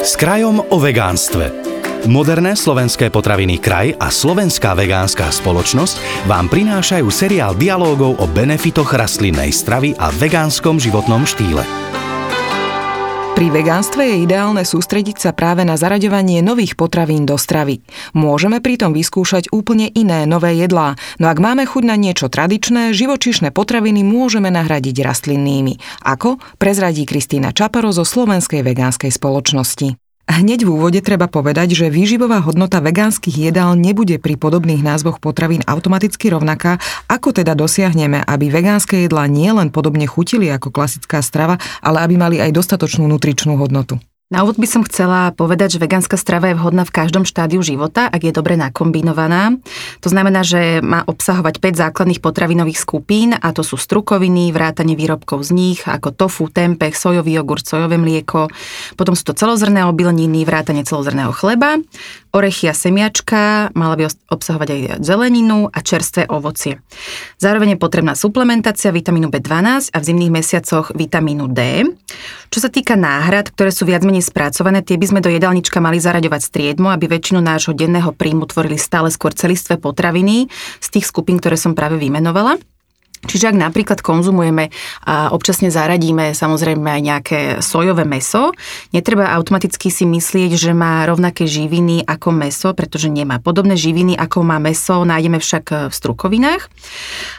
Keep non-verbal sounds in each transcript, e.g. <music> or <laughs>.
S krajom o vegánstve. Moderné slovenské potraviny Kraj a Slovenská vegánska spoločnosť vám prinášajú seriál dialógov o benefitoch rastlinnej stravy a vegánskom životnom štýle. Pri vegánstve je ideálne sústrediť sa práve na zaraďovanie nových potravín do stravy. Môžeme pritom vyskúšať úplne iné nové jedlá, no ak máme chuť na niečo tradičné, živočišné potraviny môžeme nahradiť rastlinnými. Ako? Prezradí Kristýna Čaparo zo Slovenskej vegánskej spoločnosti. Hneď v úvode treba povedať, že výživová hodnota vegánskych jedál nebude pri podobných názvoch potravín automaticky rovnaká, ako teda dosiahneme, aby vegánske jedlá nie len podobne chutili ako klasická strava, ale aby mali aj dostatočnú nutričnú hodnotu. Na úvod by som chcela povedať, že vegánska strava je vhodná v každom štádiu života, ak je dobre nakombinovaná. To znamená, že má obsahovať 5 základných potravinových skupín a to sú strukoviny, vrátanie výrobkov z nich, ako tofu, tempeh, sojový jogurt, sojové mlieko. Potom sú to celozrné obilniny, vrátanie celozrného chleba, orechy a semiačka, mala by obsahovať aj zeleninu a čerstvé ovocie. Zároveň je potrebná suplementácia vitamínu B12 a v zimných mesiacoch vitamínu D. Čo sa týka náhrad, ktoré sú viac menej spracované, tie by sme do jedálnička mali zaraďovať striedmo, aby väčšinu nášho denného príjmu tvorili stále skôr celistvé potraviny z tých skupín, ktoré som práve vymenovala. Čiže ak napríklad konzumujeme a občasne zaradíme samozrejme aj nejaké sojové meso, netreba automaticky si myslieť, že má rovnaké živiny ako meso, pretože nemá. Podobné živiny ako má meso nájdeme však v strukovinách.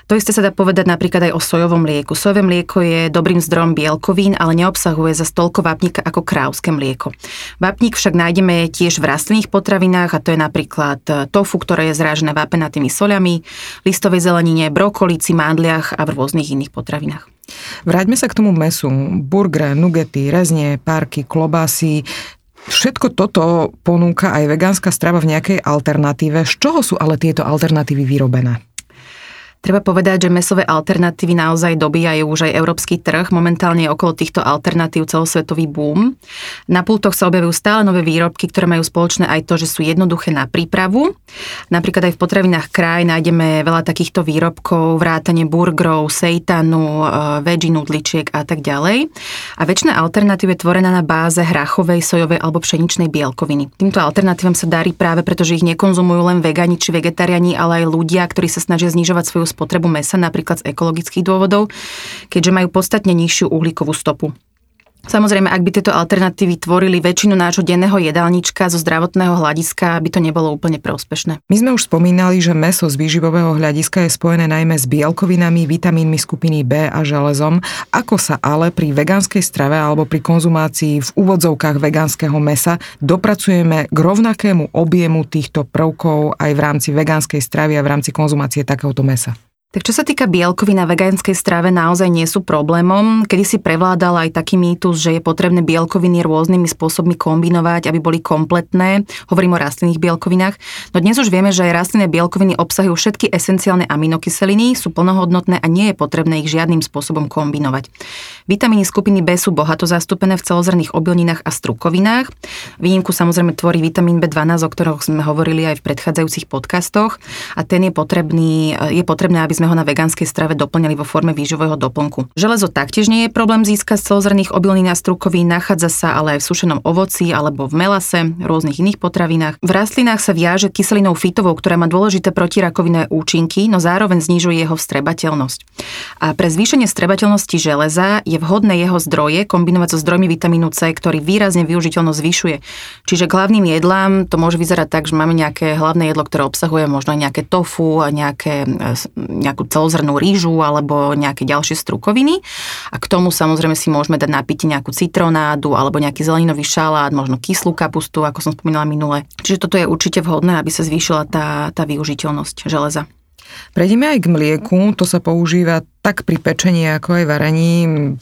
To isté sa dá povedať napríklad aj o sojovom mlieku. Sojové mlieko je dobrým zdrojom bielkovín, ale neobsahuje za stolko vápnika ako krávské mlieko. Vápnik však nájdeme tiež v rastlinných potravinách a to je napríklad tofu, ktoré je zrážené vápenatými soľami, listovej zelenine, brokolici, mandlia olejach a v rôznych iných potravinách. Vráťme sa k tomu mesu. Burgre, nugety, reznie, párky, klobásy. Všetko toto ponúka aj vegánska strava v nejakej alternatíve. Z čoho sú ale tieto alternatívy vyrobené? Treba povedať, že mesové alternatívy naozaj dobíjajú už aj európsky trh. Momentálne je okolo týchto alternatív celosvetový boom. Na pultoch sa objavujú stále nové výrobky, ktoré majú spoločné aj to, že sú jednoduché na prípravu. Napríklad aj v potravinách kraj nájdeme veľa takýchto výrobkov, vrátane burgerov, sejtanu, e, veggie nudličiek a tak ďalej. A väčšina alternatív je tvorená na báze hrachovej, sojovej alebo pšeničnej bielkoviny. Týmto alternatívam sa darí práve preto, že ich nekonzumujú len vegani či vegetariani, ale aj ľudia, ktorí sa snažia znižovať svoju spotrebu mesa napríklad z ekologických dôvodov, keďže majú podstatne nižšiu uhlíkovú stopu. Samozrejme, ak by tieto alternatívy tvorili väčšinu nášho denného jedálnička zo zdravotného hľadiska, by to nebolo úplne prospešné. My sme už spomínali, že meso z výživového hľadiska je spojené najmä s bielkovinami, vitamínmi skupiny B a železom. Ako sa ale pri vegánskej strave alebo pri konzumácii v úvodzovkách vegánskeho mesa dopracujeme k rovnakému objemu týchto prvkov aj v rámci vegánskej stravy a v rámci konzumácie takéhoto mesa? Tak čo sa týka bielkovy na vegánskej strave naozaj nie sú problémom. Kedy si prevládal aj taký mýtus, že je potrebné bielkoviny rôznymi spôsobmi kombinovať, aby boli kompletné. Hovorím o rastlinných bielkovinách. No dnes už vieme, že aj rastlinné bielkoviny obsahujú všetky esenciálne aminokyseliny, sú plnohodnotné a nie je potrebné ich žiadnym spôsobom kombinovať. Vitamíny skupiny B sú bohato zastúpené v celozrných obilninách a strukovinách. Výnimku samozrejme tvorí vitamín B12, o ktorom sme hovorili aj v predchádzajúcich podcastoch a ten je potrebný, je potrebné, aby sme ho na vegánskej strave doplňali vo forme výživového doplnku. Železo taktiež nie je problém získať z celozrných obilnín a strukovín, nachádza sa ale aj v sušenom ovoci alebo v melase, rôznych iných potravinách. V rastlinách sa viaže kyselinou fitovou, ktorá má dôležité protirakovinné účinky, no zároveň znižuje jeho vstrebateľnosť. A pre zvýšenie vstrebateľnosti železa je vhodné jeho zdroje kombinovať so zdrojmi vitamínu C, ktorý výrazne využiteľnosť zvyšuje. Čiže hlavným jedlám to môže vyzerať tak, že máme nejaké hlavné jedlo, ktoré obsahuje možno nejaké tofu a nejaké, nejaké nejakú celozrnú rýžu alebo nejaké ďalšie strukoviny. A k tomu samozrejme si môžeme dať napiť nejakú citronádu alebo nejaký zeleninový šalát, možno kyslú kapustu, ako som spomínala minule. Čiže toto je určite vhodné, aby sa zvýšila tá, tá využiteľnosť železa. Prejdeme aj k mlieku, to sa používa tak pri pečení, ako aj varení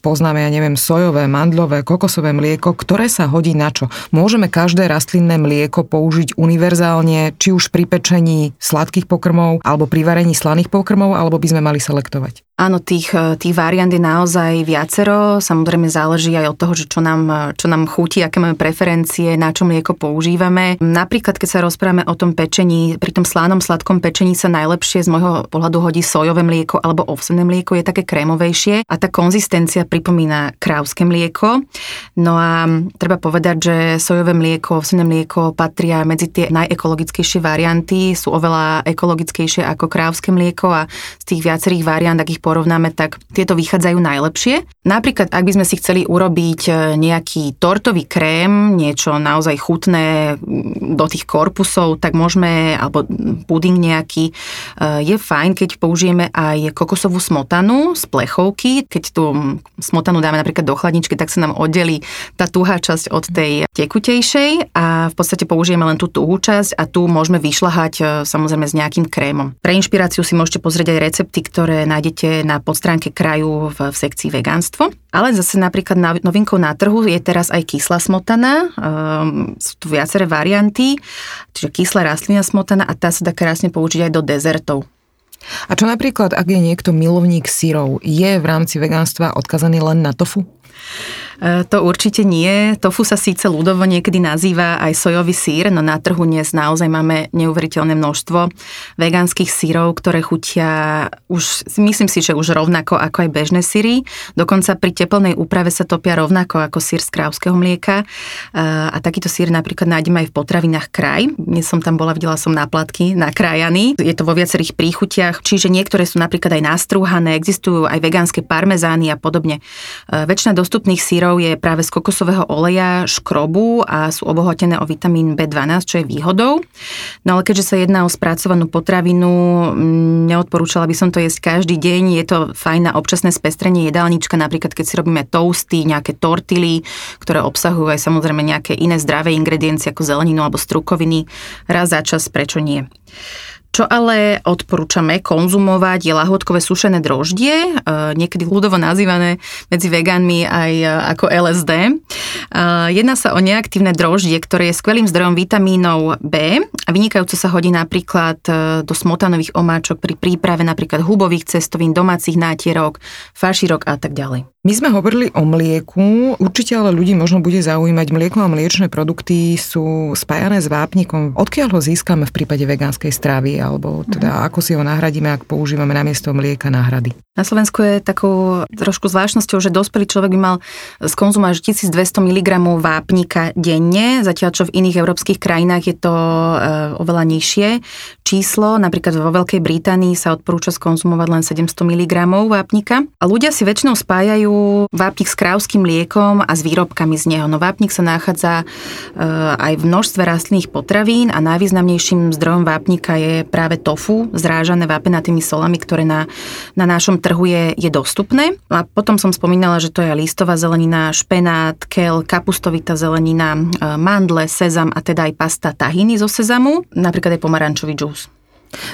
poznáme, ja neviem, sojové, mandlové, kokosové mlieko, ktoré sa hodí na čo. Môžeme každé rastlinné mlieko použiť univerzálne, či už pri pečení sladkých pokrmov, alebo pri varení slaných pokrmov, alebo by sme mali selektovať. Áno, tých, tých variant je naozaj viacero. Samozrejme záleží aj od toho, že čo nám, čo nám chutí, aké máme preferencie, na čo mlieko používame. Napríklad, keď sa rozprávame o tom pečení, pri tom slánom sladkom pečení sa najlepšie z môjho pohľadu hodí sojové mlieko alebo ovsené mlieko mlieko je také krémovejšie a tá konzistencia pripomína krávské mlieko. No a treba povedať, že sojové mlieko, ovsené mlieko patria medzi tie najekologickejšie varianty, sú oveľa ekologickejšie ako krávské mlieko a z tých viacerých variant, ak ich porovnáme, tak tieto vychádzajú najlepšie. Napríklad, ak by sme si chceli urobiť e, nejaký tortový krém, niečo naozaj chutné do tých korpusov, tak môžeme, alebo puding nejaký, e, je fajn, keď použijeme aj kokosovú smotanu z plechovky. Keď tú smotanu dáme napríklad do chladničky, tak sa nám oddelí tá tuhá časť od tej tekutejšej a v podstate použijeme len tú tuhú časť a tu môžeme vyšľahať e, samozrejme s nejakým krémom. Pre inšpiráciu si môžete pozrieť aj recepty, ktoré nájdete na podstránke kraju v, v sekcii vegánstvo. Ale zase napríklad novinkou na trhu je teraz aj kyslá smotana. Um, sú tu viaceré varianty, čiže kyslá rastlina smotana a tá sa dá krásne použiť aj do dezertov. A čo napríklad, ak je niekto milovník syrov, je v rámci vegánstva odkazaný len na tofu? E, to určite nie. Tofu sa síce ľudovo niekedy nazýva aj sojový sír, no na trhu dnes naozaj máme neuveriteľné množstvo vegánskych sírov, ktoré chutia už, myslím si, že už rovnako ako aj bežné síry. Dokonca pri teplnej úprave sa topia rovnako ako sír z krávského mlieka. E, a takýto sír napríklad nájdeme aj v potravinách kraj. Dnes som tam bola, videla som náplatky na krajany. Je to vo viacerých príchutiach, čiže niektoré sú napríklad aj nastrúhané, existujú aj vegánske parmezány a podobne. E, väčšina dostupných sírov je práve z kokosového oleja, škrobu a sú obohotené o vitamín B12, čo je výhodou. No ale keďže sa jedná o spracovanú potravinu, mm, neodporúčala by som to jesť každý deň. Je to fajn na občasné spestrenie jedálnička, napríklad keď si robíme toasty, nejaké tortily, ktoré obsahujú aj samozrejme nejaké iné zdravé ingrediencie ako zeleninu alebo strukoviny. Raz za čas, prečo nie? Čo ale odporúčame konzumovať je lahôdkové sušené droždie, e, niekedy ľudovo nazývané medzi vegánmi aj e, ako LSD. E, jedná sa o neaktívne droždie, ktoré je skvelým zdrojom vitamínov B a vynikajúco sa hodí napríklad do smotanových omáčok pri príprave napríklad hubových cestovín, domácich nátierok, fašírok a tak ďalej. My sme hovorili o mlieku, určite ale ľudí možno bude zaujímať, mlieko a mliečne produkty sú spájané s vápnikom. Odkiaľ ho získame v prípade vegánskej stravy, alebo teda ako si ho nahradíme, ak používame namiesto mlieka náhrady? Na Slovensku je takou trošku zvláštnosťou, že dospelý človek by mal skonzumovať 1200 mg vápnika denne, zatiaľ čo v iných európskych krajinách je to e, oveľa nižšie číslo. Napríklad vo Veľkej Británii sa odporúča skonzumovať len 700 mg vápnika. A ľudia si väčšinou spájajú vápnik s krávským mliekom a s výrobkami z neho. No vápnik sa nachádza e, aj v množstve rastlinných potravín a najvýznamnejším zdrojom vápnika je práve tofu, zrážané vápenatými solami, ktoré na, na našom trhu je, je dostupné. A potom som spomínala, že to je listová zelenina, špenát, kel, kapustovitá zelenina, e, mandle, sezam a teda aj pasta tahiny zo sezamu, napríklad aj pomarančový džús.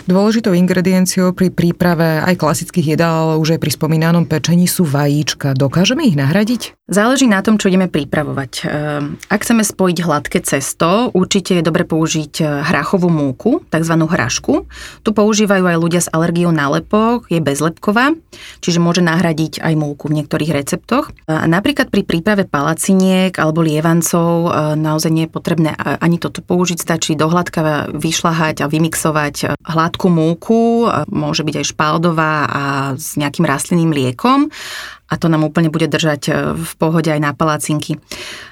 Dôležitou ingredienciou pri príprave aj klasických jedál, už aj pri spomínanom pečení sú vajíčka. Dokážeme ich nahradiť? Záleží na tom, čo ideme pripravovať. Ehm, ak chceme spojiť hladké cesto, určite je dobre použiť e, hrachovú múku, tzv. hrašku. Tu používajú aj ľudia s alergiou na lepok, je bezlepková, čiže môže nahradiť aj múku v niektorých receptoch. A napríklad pri príprave palaciniek alebo lievancov e, naozaj nie je potrebné ani toto použiť, stačí do hladka vyšľahať a vymixovať e, hladkú múku, môže byť aj špaldová a s nejakým rastlinným liekom a to nám úplne bude držať e, v pohode aj na palacinky. E,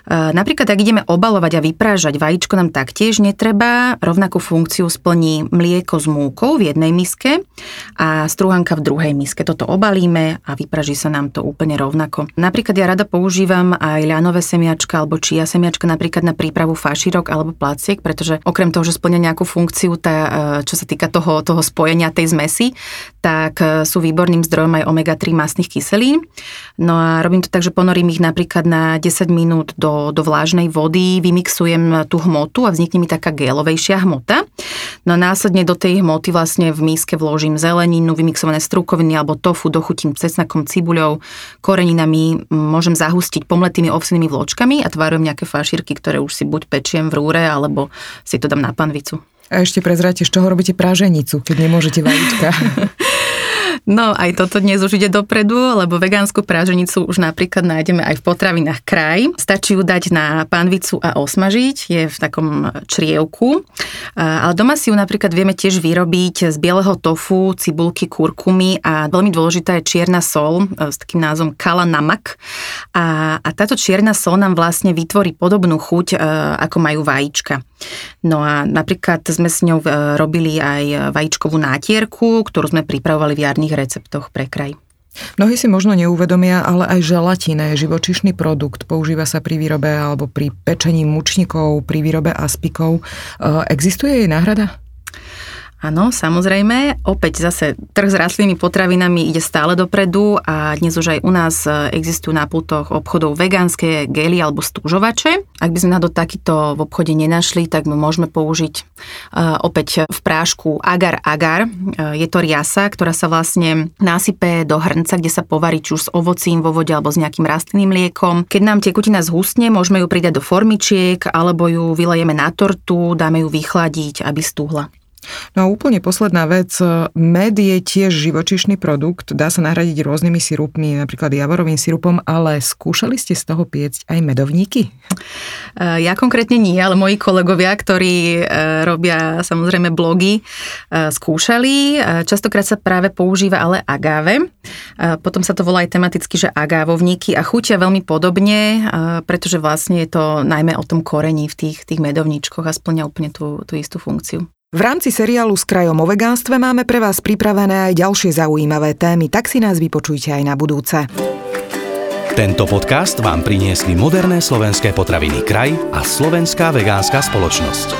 napríklad, ak ideme obalovať a vyprážať, vajíčko nám taktiež netreba. Rovnakú funkciu splní mlieko s múkou v jednej miske a strúhanka v druhej miske. Toto obalíme a vypraží sa nám to úplne rovnako. Napríklad ja rada používam aj ľanové semiačka alebo čia semiačka napríklad na prípravu fašírok alebo placiek, pretože okrem toho, že splňa nejakú funkciu, tá, e, čo sa týka toho, toho spojenia tej zmesi, tak sú výborným zdrojom aj omega-3 masných kyselín. No a robím to tak, že ponorím ich napríklad na 10 minút do, do vlážnej vody, vymixujem tú hmotu a vznikne mi taká gelovejšia hmota. No a následne do tej hmoty vlastne v míske vložím zeleninu, vymixované strukoviny alebo tofu, dochutím cesnakom, cibuľou, koreninami, môžem zahustiť pomletými ovsenými vločkami a tvárujem nejaké fašírky, ktoré už si buď pečiem v rúre, alebo si to dám na panvicu. A ešte prezráte, z čoho robíte praženicu, keď nemôžete vajíčka. <laughs> No aj toto dnes už ide dopredu, lebo vegánsku práženicu už napríklad nájdeme aj v potravinách kraj. Stačí ju dať na pánvicu a osmažiť, je v takom črievku. Ale doma si ju napríklad vieme tiež vyrobiť z bieleho tofu, cibulky, kurkumy a veľmi dôležitá je čierna sol e, s takým názvom kala namak. A, a táto čierna sol nám vlastne vytvorí podobnú chuť, e, ako majú vajíčka. No a napríklad sme s ňou e, robili aj vajíčkovú nátierku, ktorú sme pripravovali v jarných receptoch pre kraj. Mnohí si možno neuvedomia, ale aj želatina je živočišný produkt. Používa sa pri výrobe alebo pri pečení mučníkov, pri výrobe aspikov. E, existuje jej náhrada? Áno, samozrejme. Opäť zase trh s rastlinnými potravinami ide stále dopredu a dnes už aj u nás e, existujú na pultoch obchodov vegánske gely alebo stúžovače. Ak by sme na to takýto v obchode nenašli, tak môžeme použiť uh, opäť v prášku agar-agar. Uh, je to riasa, ktorá sa vlastne nasype do hrnca, kde sa povarí či už s ovocím vo vode alebo s nejakým rastlinným liekom. Keď nám tekutina zhustne, môžeme ju pridať do formičiek alebo ju vylejeme na tortu, dáme ju vychladiť, aby stúhla. No a úplne posledná vec. Med je tiež živočišný produkt, dá sa nahradiť rôznymi sirupmi, napríklad javorovým sirupom, ale skúšali ste z toho piecť aj medovníky? Ja konkrétne nie, ale moji kolegovia, ktorí e, robia samozrejme blogy, e, skúšali. Častokrát sa práve používa ale agáve. Potom sa to volá aj tematicky, že agávovníky a chutia veľmi podobne, pretože vlastne je to najmä o tom korení v tých, tých medovníčkoch a splňa úplne tú, tú istú funkciu. V rámci seriálu s krajom o vegánstve máme pre vás pripravené aj ďalšie zaujímavé témy, tak si nás vypočujte aj na budúce. Tento podcast vám priniesli moderné slovenské potraviny Kraj a Slovenská vegánska spoločnosť.